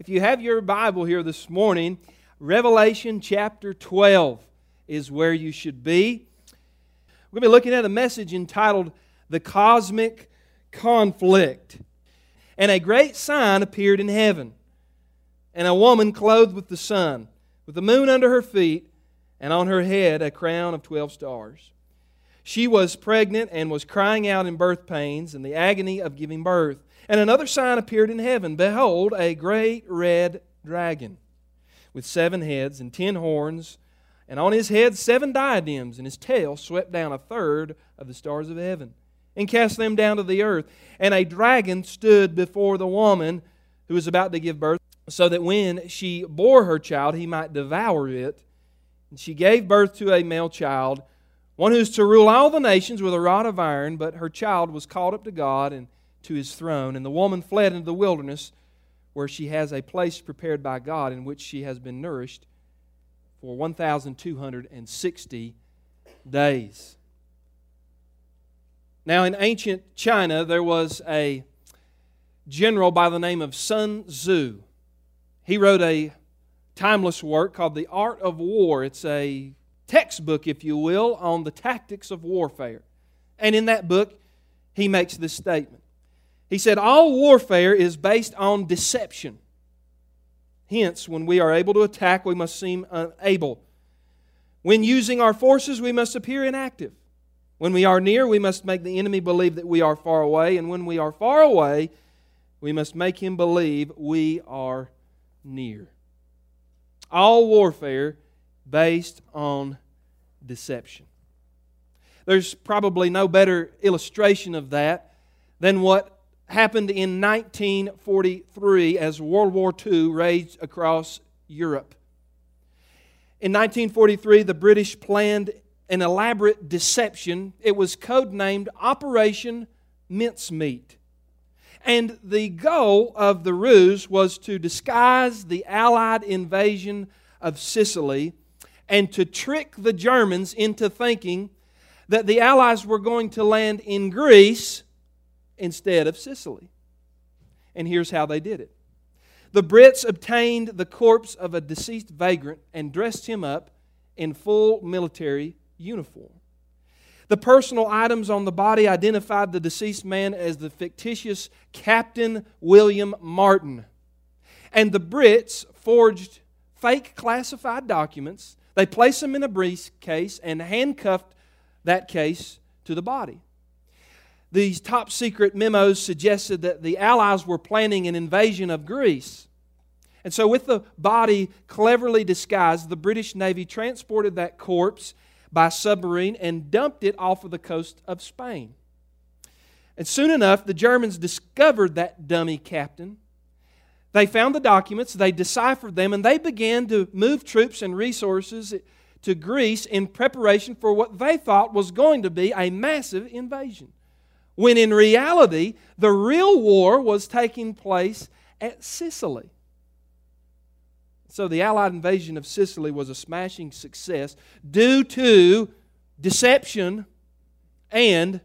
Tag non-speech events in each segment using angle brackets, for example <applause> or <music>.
If you have your Bible here this morning, Revelation chapter 12 is where you should be. We're going to be looking at a message entitled The Cosmic Conflict. And a great sign appeared in heaven, and a woman clothed with the sun, with the moon under her feet, and on her head a crown of 12 stars. She was pregnant and was crying out in birth pains and the agony of giving birth. And another sign appeared in heaven Behold, a great red dragon with seven heads and ten horns, and on his head seven diadems, and his tail swept down a third of the stars of heaven and cast them down to the earth. And a dragon stood before the woman who was about to give birth, so that when she bore her child, he might devour it. And she gave birth to a male child one who's to rule all the nations with a rod of iron, but her child was called up to God and to his throne. And the woman fled into the wilderness, where she has a place prepared by God in which she has been nourished for 1,260 days. Now, in ancient China, there was a general by the name of Sun Tzu. He wrote a timeless work called The Art of War. It's a textbook, if you will, on the tactics of warfare. And in that book, he makes this statement. He said, All warfare is based on deception. Hence, when we are able to attack, we must seem unable. When using our forces, we must appear inactive. When we are near, we must make the enemy believe that we are far away. And when we are far away, we must make him believe we are near. All warfare based on deception. There's probably no better illustration of that than what happened in 1943 as World War II raged across Europe. In 1943, the British planned an elaborate deception. It was codenamed Operation Mincemeat. And the goal of the ruse was to disguise the Allied invasion of Sicily and to trick the Germans into thinking that the Allies were going to land in Greece instead of Sicily. And here's how they did it the Brits obtained the corpse of a deceased vagrant and dressed him up in full military uniform. The personal items on the body identified the deceased man as the fictitious Captain William Martin. And the Brits forged fake classified documents they placed them in a briefcase and handcuffed that case to the body. These top secret memos suggested that the Allies were planning an invasion of Greece. And so, with the body cleverly disguised, the British Navy transported that corpse by submarine and dumped it off of the coast of Spain. And soon enough, the Germans discovered that dummy captain they found the documents, they deciphered them, and they began to move troops and resources to Greece in preparation for what they thought was going to be a massive invasion. When in reality, the real war was taking place at Sicily. So the Allied invasion of Sicily was a smashing success due to deception and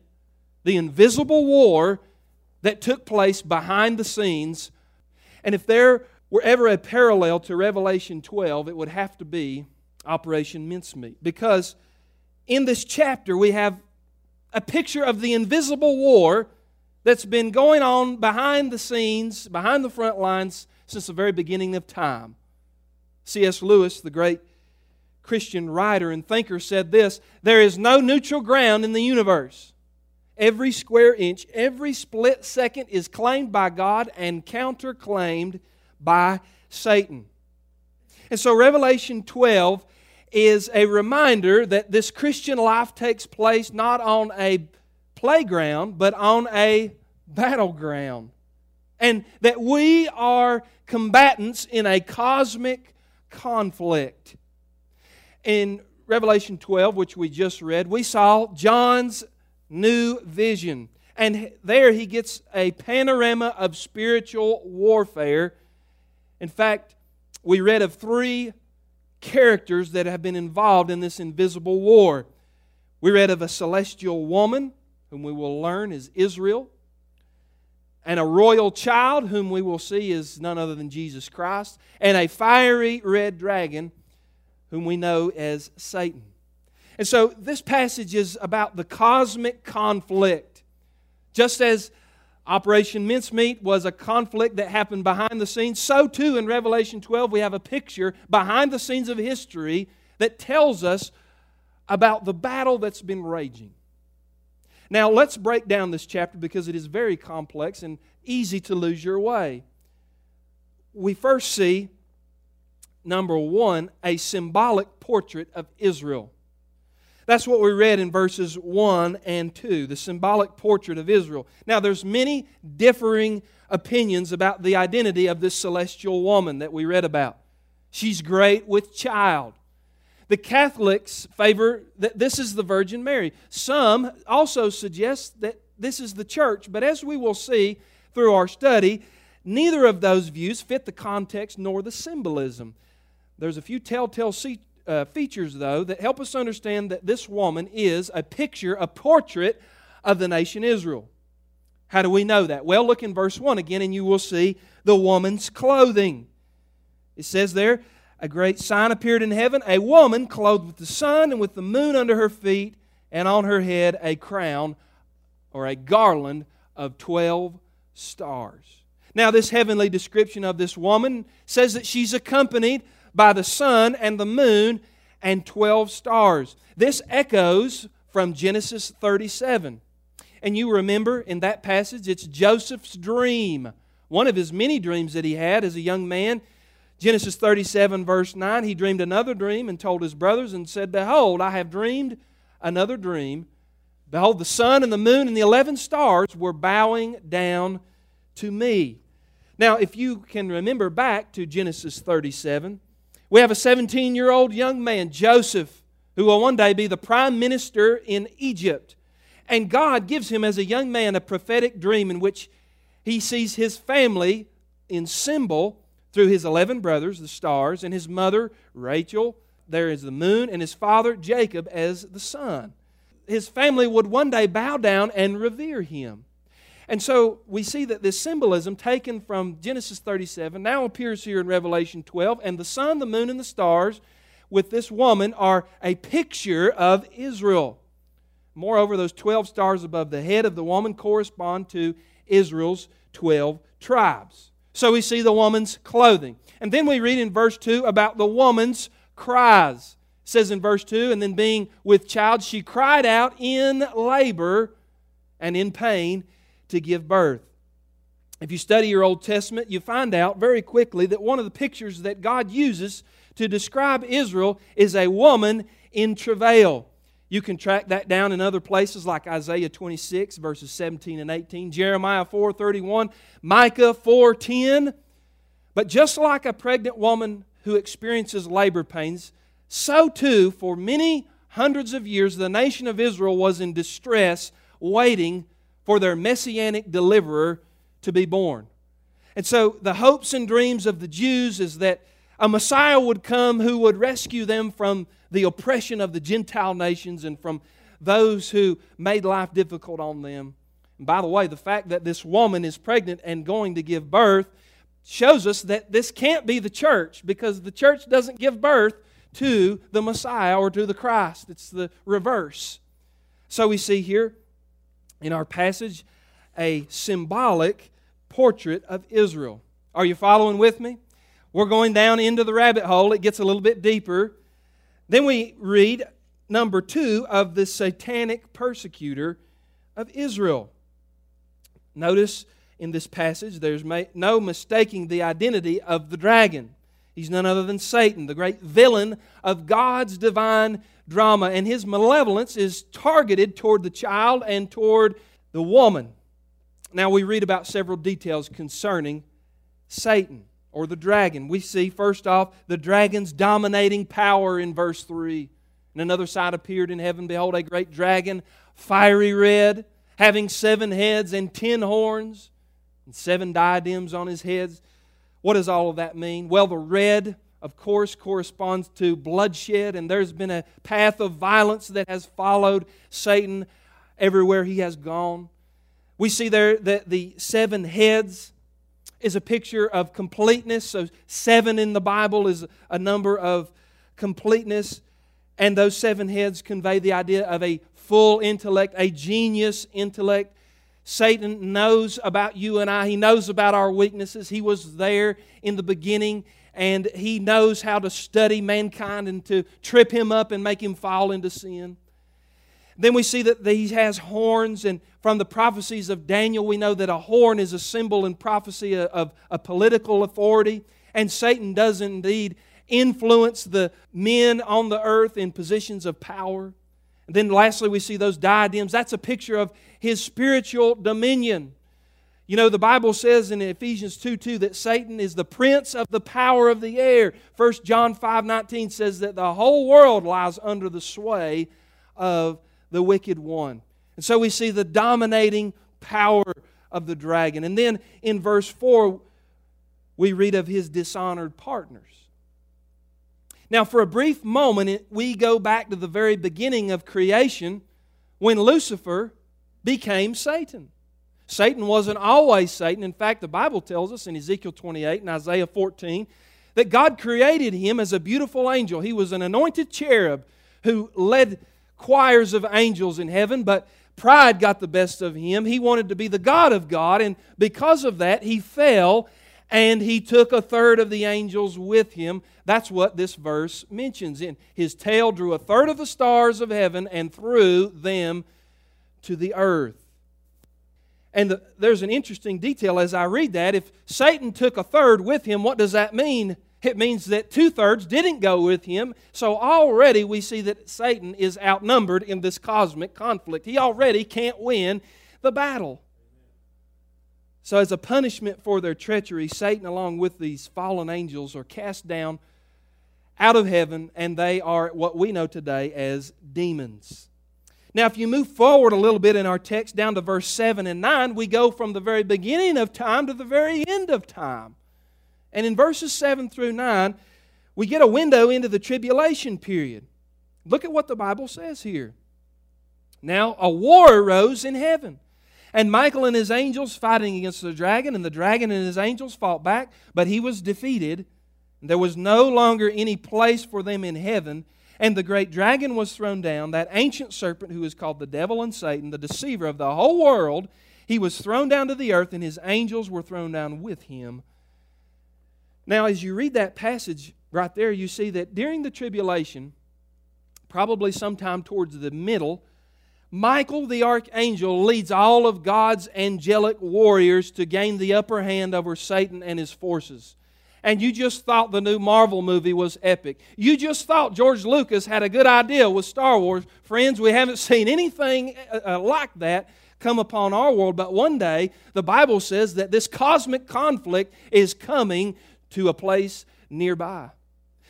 the invisible war that took place behind the scenes and if there were ever a parallel to Revelation 12, it would have to be Operation Mincemeat. Because in this chapter, we have a picture of the invisible war that's been going on behind the scenes, behind the front lines, since the very beginning of time. C.S. Lewis, the great Christian writer and thinker, said this There is no neutral ground in the universe. Every square inch, every split second is claimed by God and counterclaimed by Satan. And so, Revelation 12 is a reminder that this Christian life takes place not on a playground, but on a battleground. And that we are combatants in a cosmic conflict. In Revelation 12, which we just read, we saw John's new vision. And there he gets a panorama of spiritual warfare. In fact, we read of three characters that have been involved in this invisible war. We read of a celestial woman, whom we will learn is Israel, and a royal child, whom we will see is none other than Jesus Christ, and a fiery red dragon, whom we know as Satan. And so this passage is about the cosmic conflict. Just as Operation Mincemeat was a conflict that happened behind the scenes, so too in Revelation 12 we have a picture behind the scenes of history that tells us about the battle that's been raging. Now, let's break down this chapter because it is very complex and easy to lose your way. We first see, number one, a symbolic portrait of Israel. That's what we read in verses 1 and 2, the symbolic portrait of Israel. Now, there's many differing opinions about the identity of this celestial woman that we read about. She's great with child. The Catholics favor that this is the Virgin Mary. Some also suggest that this is the church, but as we will see through our study, neither of those views fit the context nor the symbolism. There's a few telltale uh, features, though, that help us understand that this woman is a picture, a portrait of the nation Israel. How do we know that? Well, look in verse 1 again, and you will see the woman's clothing. It says there, a great sign appeared in heaven a woman clothed with the sun and with the moon under her feet, and on her head a crown or a garland of 12 stars. Now, this heavenly description of this woman says that she's accompanied by the sun and the moon and 12 stars. This echoes from Genesis 37. And you remember in that passage, it's Joseph's dream, one of his many dreams that he had as a young man. Genesis 37, verse 9, he dreamed another dream and told his brothers and said, Behold, I have dreamed another dream. Behold, the sun and the moon and the 11 stars were bowing down to me. Now, if you can remember back to Genesis 37, we have a 17 year old young man, Joseph, who will one day be the prime minister in Egypt. And God gives him, as a young man, a prophetic dream in which he sees his family in symbol through his 11 brothers, the stars, and his mother, Rachel, there is the moon, and his father, Jacob, as the sun. His family would one day bow down and revere him. And so we see that this symbolism taken from Genesis 37 now appears here in Revelation 12, and the sun, the moon, and the stars with this woman are a picture of Israel. Moreover, those 12 stars above the head of the woman correspond to Israel's 12 tribes. So we see the woman's clothing. And then we read in verse 2 about the woman's cries. It says in verse 2 and then being with child, she cried out in labor and in pain to give birth. If you study your Old Testament, you find out very quickly that one of the pictures that God uses to describe Israel is a woman in travail. You can track that down in other places like Isaiah 26 verses 17 and 18, Jeremiah 4:31, Micah 4:10. But just like a pregnant woman who experiences labor pains, so too for many hundreds of years the nation of Israel was in distress waiting for their messianic deliverer to be born. And so the hopes and dreams of the Jews is that a Messiah would come who would rescue them from the oppression of the Gentile nations and from those who made life difficult on them. And by the way, the fact that this woman is pregnant and going to give birth shows us that this can't be the church because the church doesn't give birth to the Messiah or to the Christ. It's the reverse. So we see here in our passage a symbolic portrait of Israel. Are you following with me? We're going down into the rabbit hole. It gets a little bit deeper. Then we read number two of the satanic persecutor of Israel. Notice in this passage, there's no mistaking the identity of the dragon. He's none other than Satan, the great villain of God's divine drama, and his malevolence is targeted toward the child and toward the woman. Now, we read about several details concerning Satan or the dragon. We see, first off, the dragon's dominating power in verse 3. And another sight appeared in heaven Behold, a great dragon, fiery red, having seven heads and ten horns, and seven diadems on his heads. What does all of that mean? Well, the red of course, corresponds to bloodshed, and there's been a path of violence that has followed Satan everywhere he has gone. We see there that the seven heads is a picture of completeness. So, seven in the Bible is a number of completeness. And those seven heads convey the idea of a full intellect, a genius intellect. Satan knows about you and I. He knows about our weaknesses. He was there in the beginning and he knows how to study mankind and to trip him up and make him fall into sin. Then we see that he has horns, and from the prophecies of Daniel, we know that a horn is a symbol and prophecy of a political authority. And Satan does indeed influence the men on the earth in positions of power. And then lastly, we see those diadems. That's a picture of his spiritual dominion. You know, the Bible says in Ephesians 2 2 that Satan is the prince of the power of the air. 1 John 5 19 says that the whole world lies under the sway of the wicked one. And so we see the dominating power of the dragon. And then in verse 4, we read of his dishonored partners. Now, for a brief moment, we go back to the very beginning of creation when Lucifer became Satan. Satan wasn't always Satan. In fact, the Bible tells us in Ezekiel 28 and Isaiah 14 that God created him as a beautiful angel. He was an anointed cherub who led choirs of angels in heaven, but pride got the best of him. He wanted to be the God of God, and because of that, he fell and he took a third of the angels with him. That's what this verse mentions. In his tail drew a third of the stars of heaven and threw them to the earth. And the, there's an interesting detail as I read that. If Satan took a third with him, what does that mean? it means that two thirds didn't go with him. So already we see that Satan is outnumbered in this cosmic conflict. He already can't win the battle. So, as a punishment for their treachery, Satan, along with these fallen angels, are cast down out of heaven, and they are what we know today as demons. Now, if you move forward a little bit in our text down to verse 7 and 9, we go from the very beginning of time to the very end of time. And in verses 7 through 9, we get a window into the tribulation period. Look at what the Bible says here. Now, a war arose in heaven, and Michael and his angels fighting against the dragon, and the dragon and his angels fought back, but he was defeated. There was no longer any place for them in heaven, and the great dragon was thrown down, that ancient serpent who is called the devil and Satan, the deceiver of the whole world. He was thrown down to the earth, and his angels were thrown down with him. Now, as you read that passage right there, you see that during the tribulation, probably sometime towards the middle, Michael the archangel leads all of God's angelic warriors to gain the upper hand over Satan and his forces. And you just thought the new Marvel movie was epic. You just thought George Lucas had a good idea with Star Wars. Friends, we haven't seen anything uh, uh, like that come upon our world. But one day, the Bible says that this cosmic conflict is coming to a place nearby.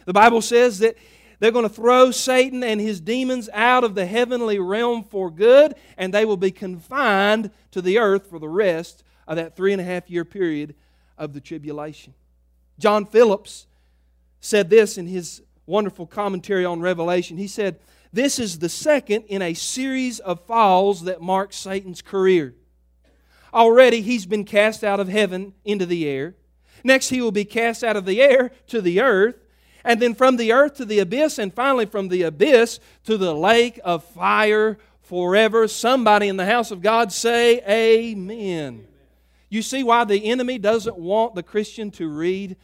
The Bible says that they're going to throw Satan and his demons out of the heavenly realm for good, and they will be confined to the earth for the rest of that three and a half year period of the tribulation. John Phillips said this in his wonderful commentary on Revelation. He said, This is the second in a series of falls that marks Satan's career. Already he's been cast out of heaven into the air. Next, he will be cast out of the air to the earth, and then from the earth to the abyss, and finally from the abyss to the lake of fire forever. Somebody in the house of God say, Amen. You see why the enemy doesn't want the Christian to read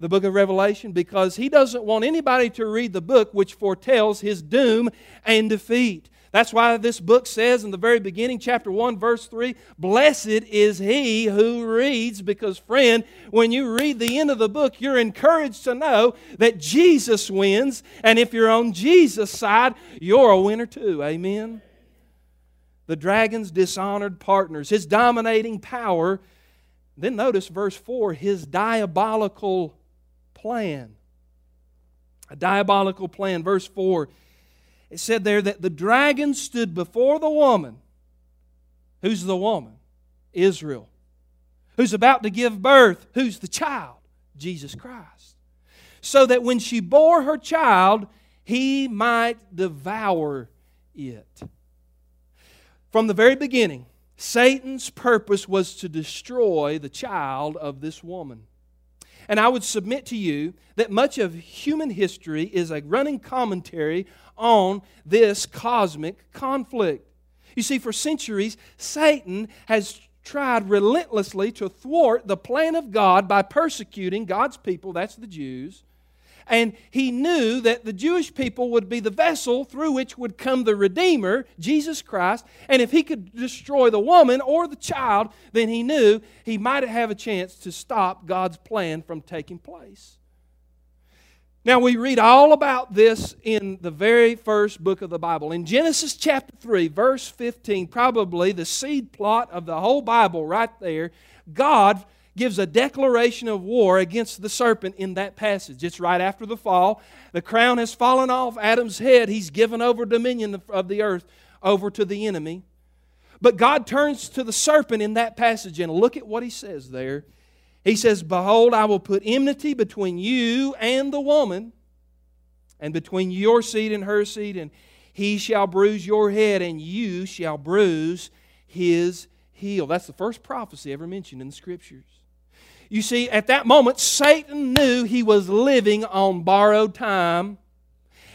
the book of Revelation? Because he doesn't want anybody to read the book which foretells his doom and defeat. That's why this book says in the very beginning, chapter 1, verse 3, Blessed is he who reads, because, friend, when you read the end of the book, you're encouraged to know that Jesus wins, and if you're on Jesus' side, you're a winner too. Amen? The dragon's dishonored partners, his dominating power. Then notice verse 4 his diabolical plan. A diabolical plan. Verse 4 it said there that the dragon stood before the woman. Who's the woman? Israel. Who's about to give birth? Who's the child? Jesus Christ. So that when she bore her child, he might devour it. From the very beginning, Satan's purpose was to destroy the child of this woman. And I would submit to you that much of human history is a running commentary on this cosmic conflict. You see, for centuries, Satan has tried relentlessly to thwart the plan of God by persecuting God's people, that's the Jews, and he knew that the Jewish people would be the vessel through which would come the Redeemer, Jesus Christ. And if he could destroy the woman or the child, then he knew he might have a chance to stop God's plan from taking place. Now, we read all about this in the very first book of the Bible. In Genesis chapter 3, verse 15, probably the seed plot of the whole Bible right there, God gives a declaration of war against the serpent in that passage. It's right after the fall. The crown has fallen off Adam's head. He's given over dominion of the earth over to the enemy. But God turns to the serpent in that passage and look at what he says there. He says, Behold, I will put enmity between you and the woman, and between your seed and her seed, and he shall bruise your head, and you shall bruise his heel. That's the first prophecy ever mentioned in the scriptures. You see, at that moment, Satan knew he was living on borrowed time.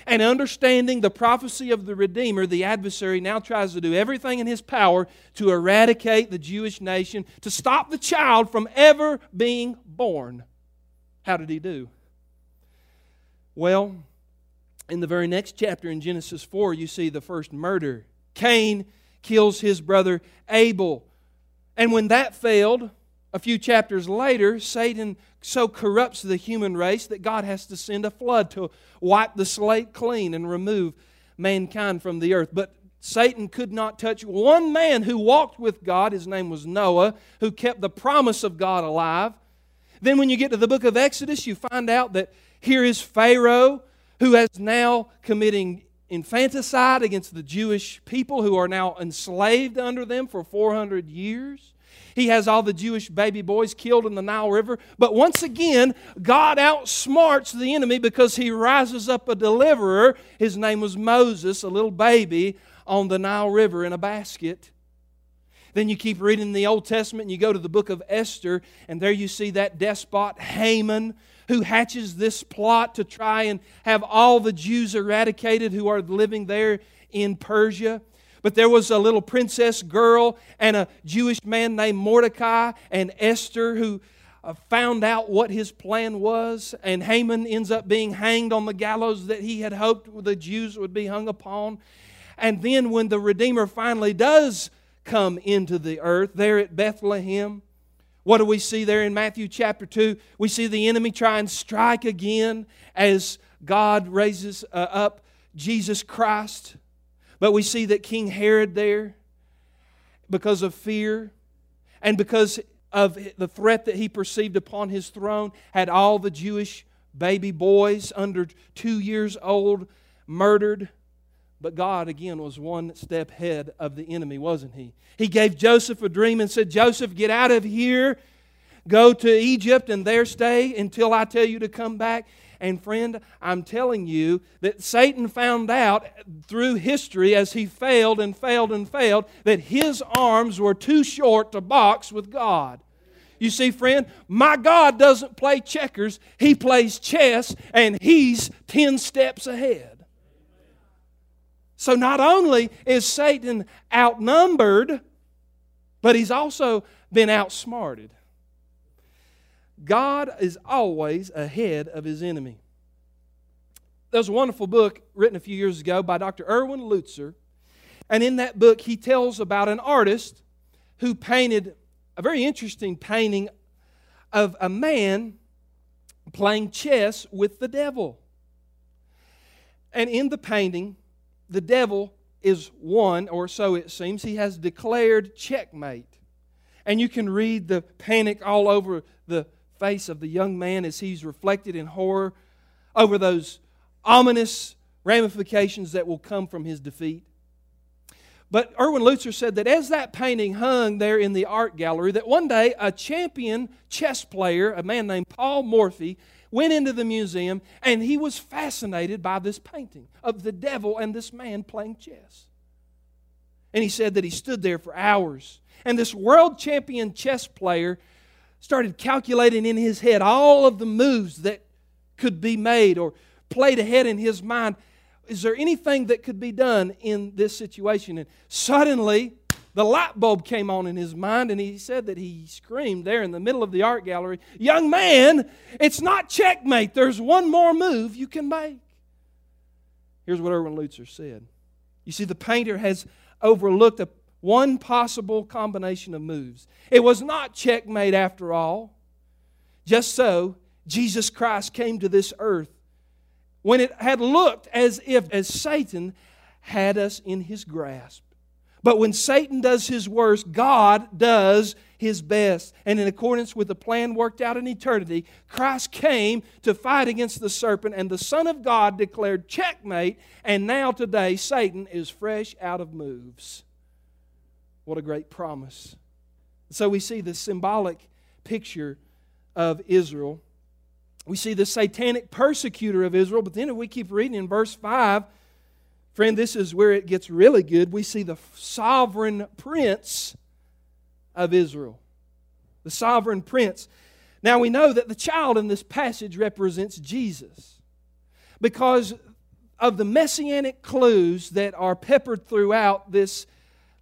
And understanding the prophecy of the Redeemer, the adversary now tries to do everything in his power to eradicate the Jewish nation, to stop the child from ever being born. How did he do? Well, in the very next chapter in Genesis 4, you see the first murder. Cain kills his brother Abel. And when that failed, a few chapters later, Satan so corrupts the human race that God has to send a flood to wipe the slate clean and remove mankind from the earth. But Satan could not touch one man who walked with God. His name was Noah, who kept the promise of God alive. Then, when you get to the book of Exodus, you find out that here is Pharaoh, who is now committing infanticide against the Jewish people who are now enslaved under them for 400 years. He has all the Jewish baby boys killed in the Nile River. But once again, God outsmarts the enemy because he rises up a deliverer. His name was Moses, a little baby on the Nile River in a basket. Then you keep reading the Old Testament and you go to the book of Esther, and there you see that despot Haman who hatches this plot to try and have all the Jews eradicated who are living there in Persia. But there was a little princess girl and a Jewish man named Mordecai and Esther who uh, found out what his plan was. And Haman ends up being hanged on the gallows that he had hoped the Jews would be hung upon. And then when the Redeemer finally does come into the earth, there at Bethlehem, what do we see there in Matthew chapter 2? We see the enemy try and strike again as God raises uh, up Jesus Christ but we see that King Herod there, because of fear and because of the threat that he perceived upon his throne, had all the Jewish baby boys under two years old murdered. But God, again, was one step ahead of the enemy, wasn't He? He gave Joseph a dream and said, Joseph, get out of here, go to Egypt, and there stay until I tell you to come back. And friend, I'm telling you that Satan found out through history as he failed and failed and failed that his arms were too short to box with God. You see, friend, my God doesn't play checkers, He plays chess, and He's 10 steps ahead. So not only is Satan outnumbered, but he's also been outsmarted. God is always ahead of his enemy. There's a wonderful book written a few years ago by Dr. Erwin Lutzer. And in that book, he tells about an artist who painted a very interesting painting of a man playing chess with the devil. And in the painting, the devil is won, or so it seems. He has declared checkmate. And you can read the panic all over the face of the young man as he's reflected in horror over those ominous ramifications that will come from his defeat. But Erwin Lutzer said that as that painting hung there in the art gallery, that one day a champion chess player, a man named Paul Morphy, went into the museum and he was fascinated by this painting of the devil and this man playing chess. And he said that he stood there for hours. And this world champion chess player started calculating in his head all of the moves that could be made or played ahead in his mind. Is there anything that could be done in this situation? And suddenly, the light bulb came on in his mind, and he said that he screamed there in the middle of the art gallery, Young man, it's not checkmate. There's one more move you can make. Here's what Erwin Lutzer said. You see, the painter has overlooked a, one possible combination of moves. It was not checkmate after all. Just so, Jesus Christ came to this earth when it had looked as if as Satan had us in his grasp. But when Satan does his worst, God does his best. And in accordance with the plan worked out in eternity, Christ came to fight against the serpent, and the Son of God declared checkmate, and now today Satan is fresh out of moves. What a great promise. So we see the symbolic picture of Israel. We see the satanic persecutor of Israel, but then if we keep reading in verse 5, Friend, this is where it gets really good. We see the sovereign prince of Israel. The sovereign prince. Now we know that the child in this passage represents Jesus because of the messianic clues that are peppered throughout this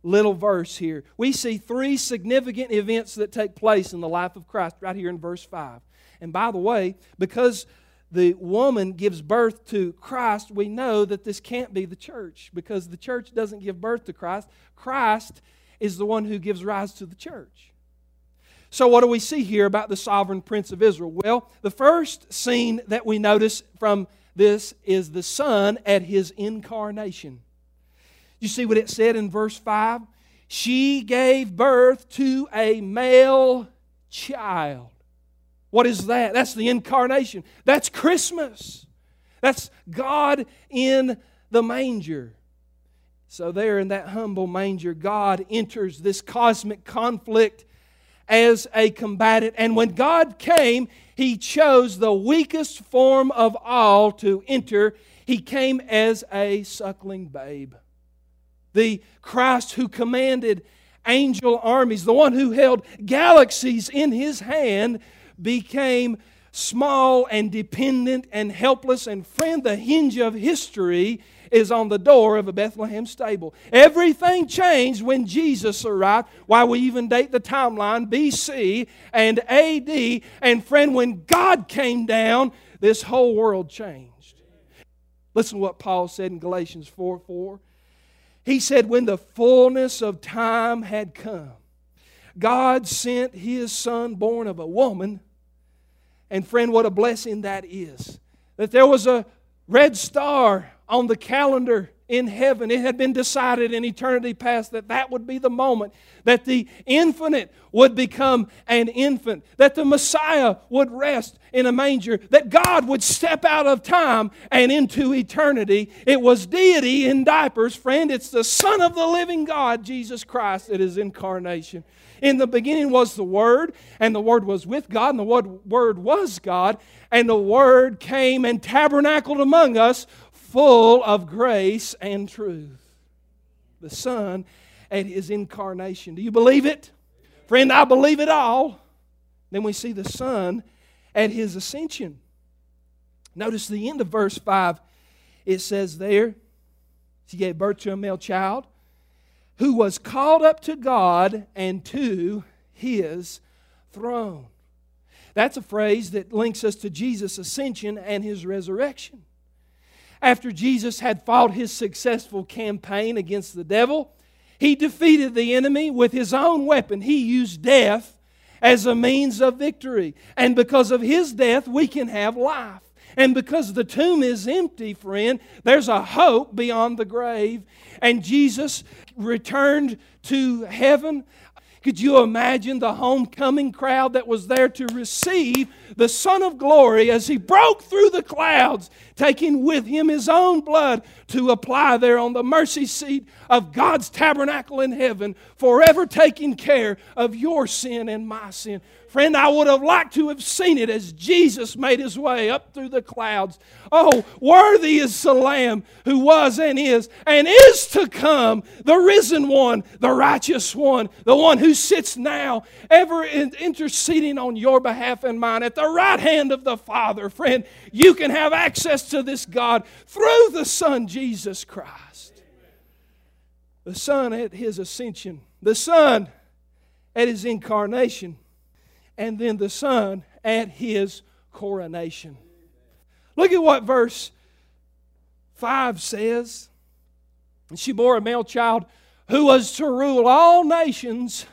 little verse here. We see three significant events that take place in the life of Christ right here in verse 5. And by the way, because the woman gives birth to Christ, we know that this can't be the church because the church doesn't give birth to Christ. Christ is the one who gives rise to the church. So, what do we see here about the sovereign prince of Israel? Well, the first scene that we notice from this is the Son at his incarnation. You see what it said in verse 5? She gave birth to a male child. What is that? That's the incarnation. That's Christmas. That's God in the manger. So, there in that humble manger, God enters this cosmic conflict as a combatant. And when God came, He chose the weakest form of all to enter. He came as a suckling babe. The Christ who commanded angel armies, the one who held galaxies in His hand, became small and dependent and helpless. And friend, the hinge of history is on the door of a Bethlehem stable. Everything changed when Jesus arrived. Why we even date the timeline BC and AD. And friend, when God came down, this whole world changed. Listen to what Paul said in Galatians 4 4. He said, When the fullness of time had come, God sent his son, born of a woman, and friend, what a blessing that is. That there was a red star on the calendar in heaven. It had been decided in eternity past that that would be the moment that the infinite would become an infant, that the Messiah would rest in a manger, that God would step out of time and into eternity. It was deity in diapers, friend. It's the Son of the living God, Jesus Christ, that is incarnation. In the beginning was the Word, and the Word was with God, and the Word was God, and the Word came and tabernacled among us, full of grace and truth. The Son at His incarnation. Do you believe it? Friend, I believe it all. Then we see the Son at His ascension. Notice the end of verse 5. It says there, She gave birth to a male child who was called up to God and to his throne. That's a phrase that links us to Jesus' ascension and his resurrection. After Jesus had fought his successful campaign against the devil, he defeated the enemy with his own weapon. He used death as a means of victory. And because of his death, we can have life. And because the tomb is empty, friend, there's a hope beyond the grave. And Jesus returned to heaven. Could you imagine the homecoming crowd that was there to receive the Son of Glory as he broke through the clouds, taking with him his own blood to apply there on the mercy seat of God's tabernacle in heaven, forever taking care of your sin and my sin? Friend, I would have liked to have seen it as Jesus made his way up through the clouds. Oh, worthy is the Lamb who was and is and is to come, the risen one, the righteous one, the one who sits now, ever interceding on your behalf and mine at the right hand of the Father. Friend, you can have access to this God through the Son, Jesus Christ. The Son at his ascension, the Son at his incarnation and then the Son at his coronation. Look at what verse 5 says. And she bore a male child who was to rule all nations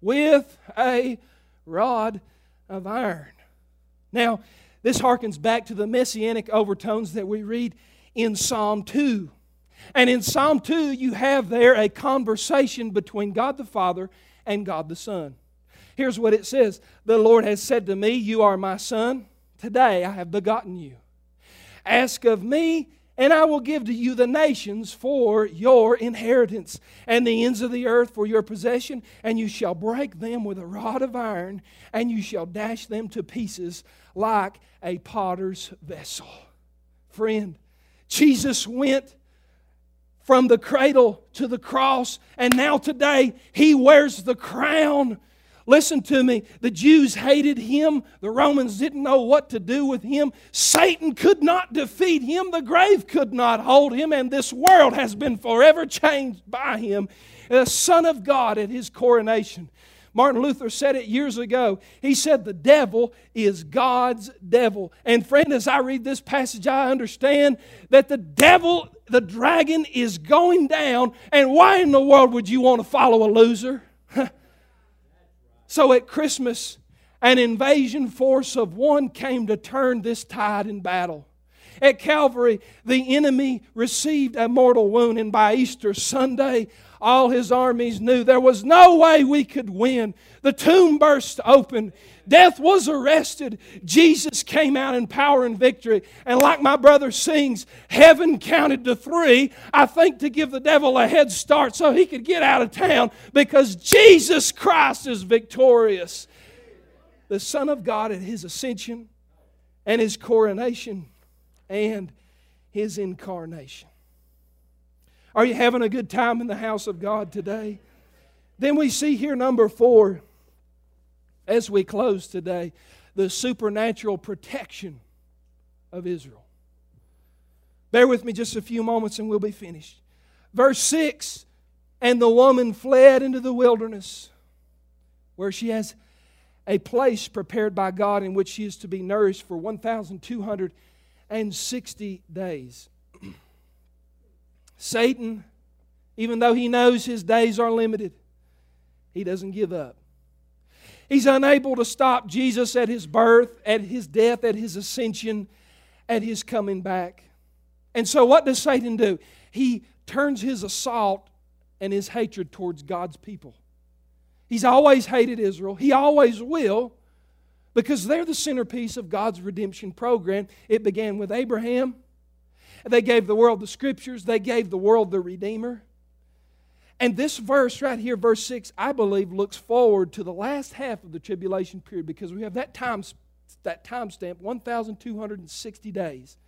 with a rod of iron. Now, this harkens back to the messianic overtones that we read in Psalm 2. And in Psalm 2, you have there a conversation between God the Father and God the Son. Here's what it says The Lord has said to me, You are my son. Today I have begotten you. Ask of me, and I will give to you the nations for your inheritance, and the ends of the earth for your possession, and you shall break them with a rod of iron, and you shall dash them to pieces like a potter's vessel. Friend, Jesus went from the cradle to the cross, and now today he wears the crown Listen to me. The Jews hated him. The Romans didn't know what to do with him. Satan could not defeat him. The grave could not hold him. And this world has been forever changed by him. The Son of God at his coronation. Martin Luther said it years ago. He said, The devil is God's devil. And friend, as I read this passage, I understand that the devil, the dragon, is going down. And why in the world would you want to follow a loser? So at Christmas, an invasion force of one came to turn this tide in battle. At Calvary, the enemy received a mortal wound, and by Easter Sunday, all his armies knew there was no way we could win. The tomb burst open. Death was arrested. Jesus came out in power and victory. And like my brother sings, heaven counted to three, I think to give the devil a head start so he could get out of town because Jesus Christ is victorious. The Son of God at his ascension and his coronation and his incarnation. Are you having a good time in the house of God today? Then we see here number four, as we close today, the supernatural protection of Israel. Bear with me just a few moments and we'll be finished. Verse 6 And the woman fled into the wilderness, where she has a place prepared by God in which she is to be nourished for 1,260 days. Satan, even though he knows his days are limited, he doesn't give up. He's unable to stop Jesus at his birth, at his death, at his ascension, at his coming back. And so, what does Satan do? He turns his assault and his hatred towards God's people. He's always hated Israel, he always will, because they're the centerpiece of God's redemption program. It began with Abraham, they gave the world the scriptures, they gave the world the Redeemer. And this verse right here, verse 6, I believe looks forward to the last half of the tribulation period because we have that time, that time stamp 1,260 days.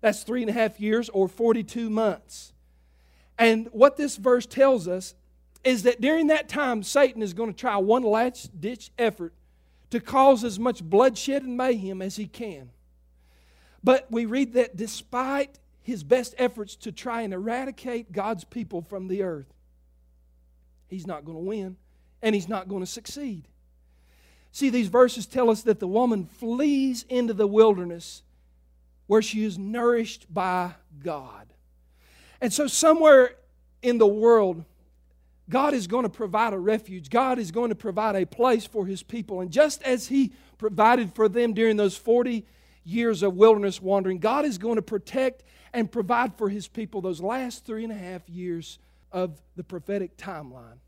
That's three and a half years or 42 months. And what this verse tells us is that during that time, Satan is going to try one last ditch effort to cause as much bloodshed and mayhem as he can. But we read that despite his best efforts to try and eradicate God's people from the earth, he's not going to win and he's not going to succeed. See, these verses tell us that the woman flees into the wilderness where she is nourished by God. And so, somewhere in the world, God is going to provide a refuge. God is going to provide a place for His people. And just as He provided for them during those 40 years of wilderness wandering, God is going to protect and provide for his people those last three and a half years of the prophetic timeline.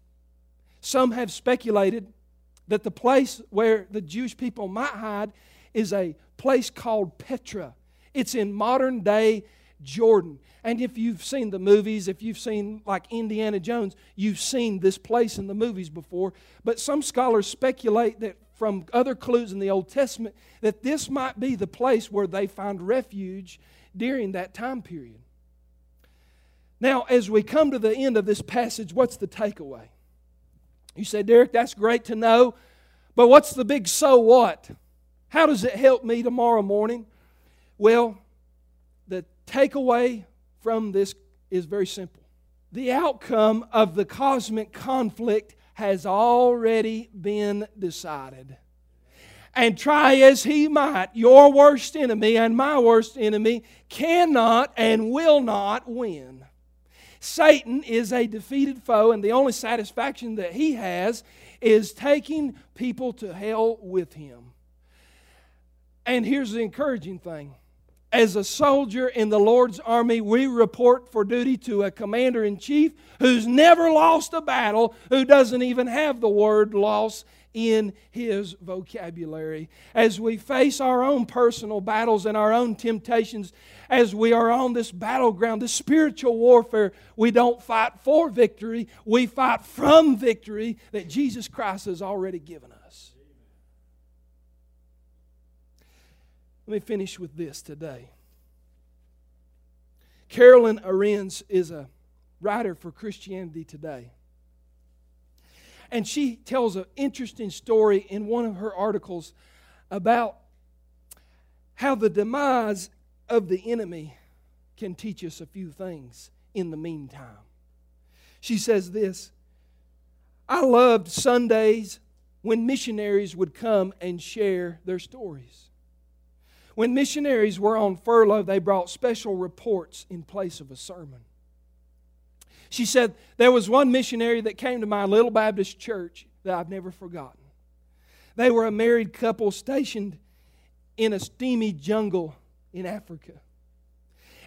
Some have speculated that the place where the Jewish people might hide is a place called Petra. It's in modern day Jordan. And if you've seen the movies, if you've seen like Indiana Jones, you've seen this place in the movies before. But some scholars speculate that from other clues in the Old Testament that this might be the place where they find refuge during that time period. Now, as we come to the end of this passage, what's the takeaway? You say, Derek, that's great to know, but what's the big so what? How does it help me tomorrow morning? Well, the takeaway from this is very simple. The outcome of the cosmic conflict has already been decided. And try as he might, your worst enemy and my worst enemy cannot and will not win. Satan is a defeated foe, and the only satisfaction that he has is taking people to hell with him. And here's the encouraging thing as a soldier in the Lord's army, we report for duty to a commander in chief who's never lost a battle, who doesn't even have the word loss in his vocabulary. As we face our own personal battles and our own temptations, as we are on this battleground, this spiritual warfare, we don't fight for victory, we fight from victory that Jesus Christ has already given us. Let me finish with this today. Carolyn Arends is a writer for Christianity Today. And she tells an interesting story in one of her articles about how the demise of the enemy can teach us a few things in the meantime. She says this I loved Sundays when missionaries would come and share their stories. When missionaries were on furlough, they brought special reports in place of a sermon. She said, There was one missionary that came to my little Baptist church that I've never forgotten. They were a married couple stationed in a steamy jungle in Africa.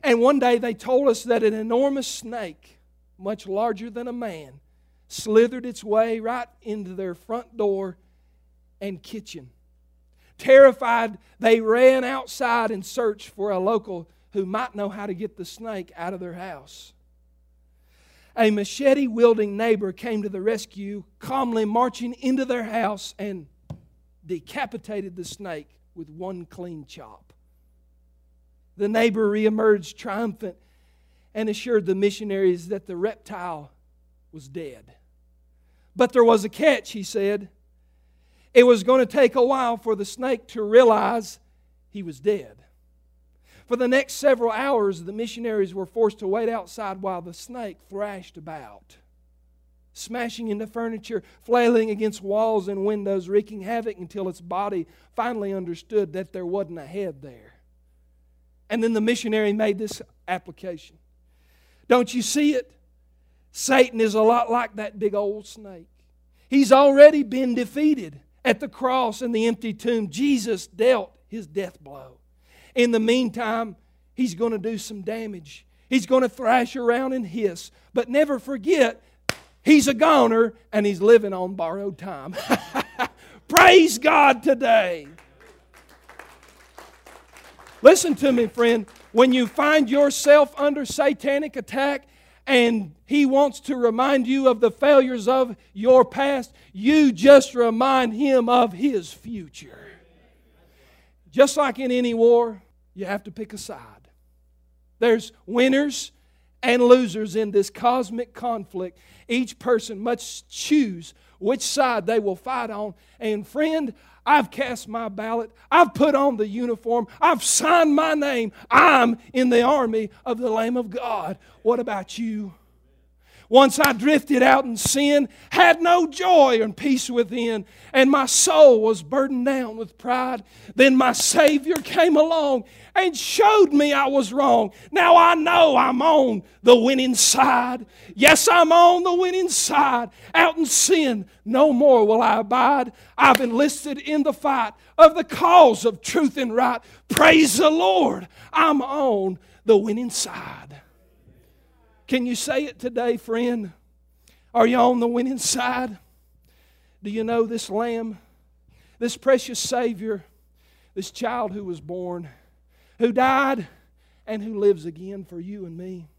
And one day they told us that an enormous snake, much larger than a man, slithered its way right into their front door and kitchen. Terrified, they ran outside and searched for a local who might know how to get the snake out of their house. A machete wielding neighbor came to the rescue, calmly marching into their house and decapitated the snake with one clean chop. The neighbor reemerged triumphant and assured the missionaries that the reptile was dead. But there was a catch, he said. It was going to take a while for the snake to realize he was dead. For the next several hours, the missionaries were forced to wait outside while the snake thrashed about, smashing into furniture, flailing against walls and windows, wreaking havoc until its body finally understood that there wasn't a head there. And then the missionary made this application. Don't you see it? Satan is a lot like that big old snake. He's already been defeated at the cross and the empty tomb. Jesus dealt his death blow. In the meantime, he's going to do some damage. He's going to thrash around and hiss. But never forget, he's a goner and he's living on borrowed time. <laughs> Praise God today. Listen to me, friend. When you find yourself under satanic attack and he wants to remind you of the failures of your past, you just remind him of his future. Just like in any war, you have to pick a side. There's winners and losers in this cosmic conflict. Each person must choose which side they will fight on. And friend, I've cast my ballot. I've put on the uniform. I've signed my name. I'm in the army of the Lamb of God. What about you? Once I drifted out in sin, had no joy and peace within, and my soul was burdened down with pride. Then my Savior came along and showed me I was wrong. Now I know I'm on the winning side. Yes, I'm on the winning side. Out in sin, no more will I abide. I've enlisted in the fight of the cause of truth and right. Praise the Lord, I'm on the winning side. Can you say it today, friend? Are you on the winning side? Do you know this lamb, this precious Savior, this child who was born, who died, and who lives again for you and me?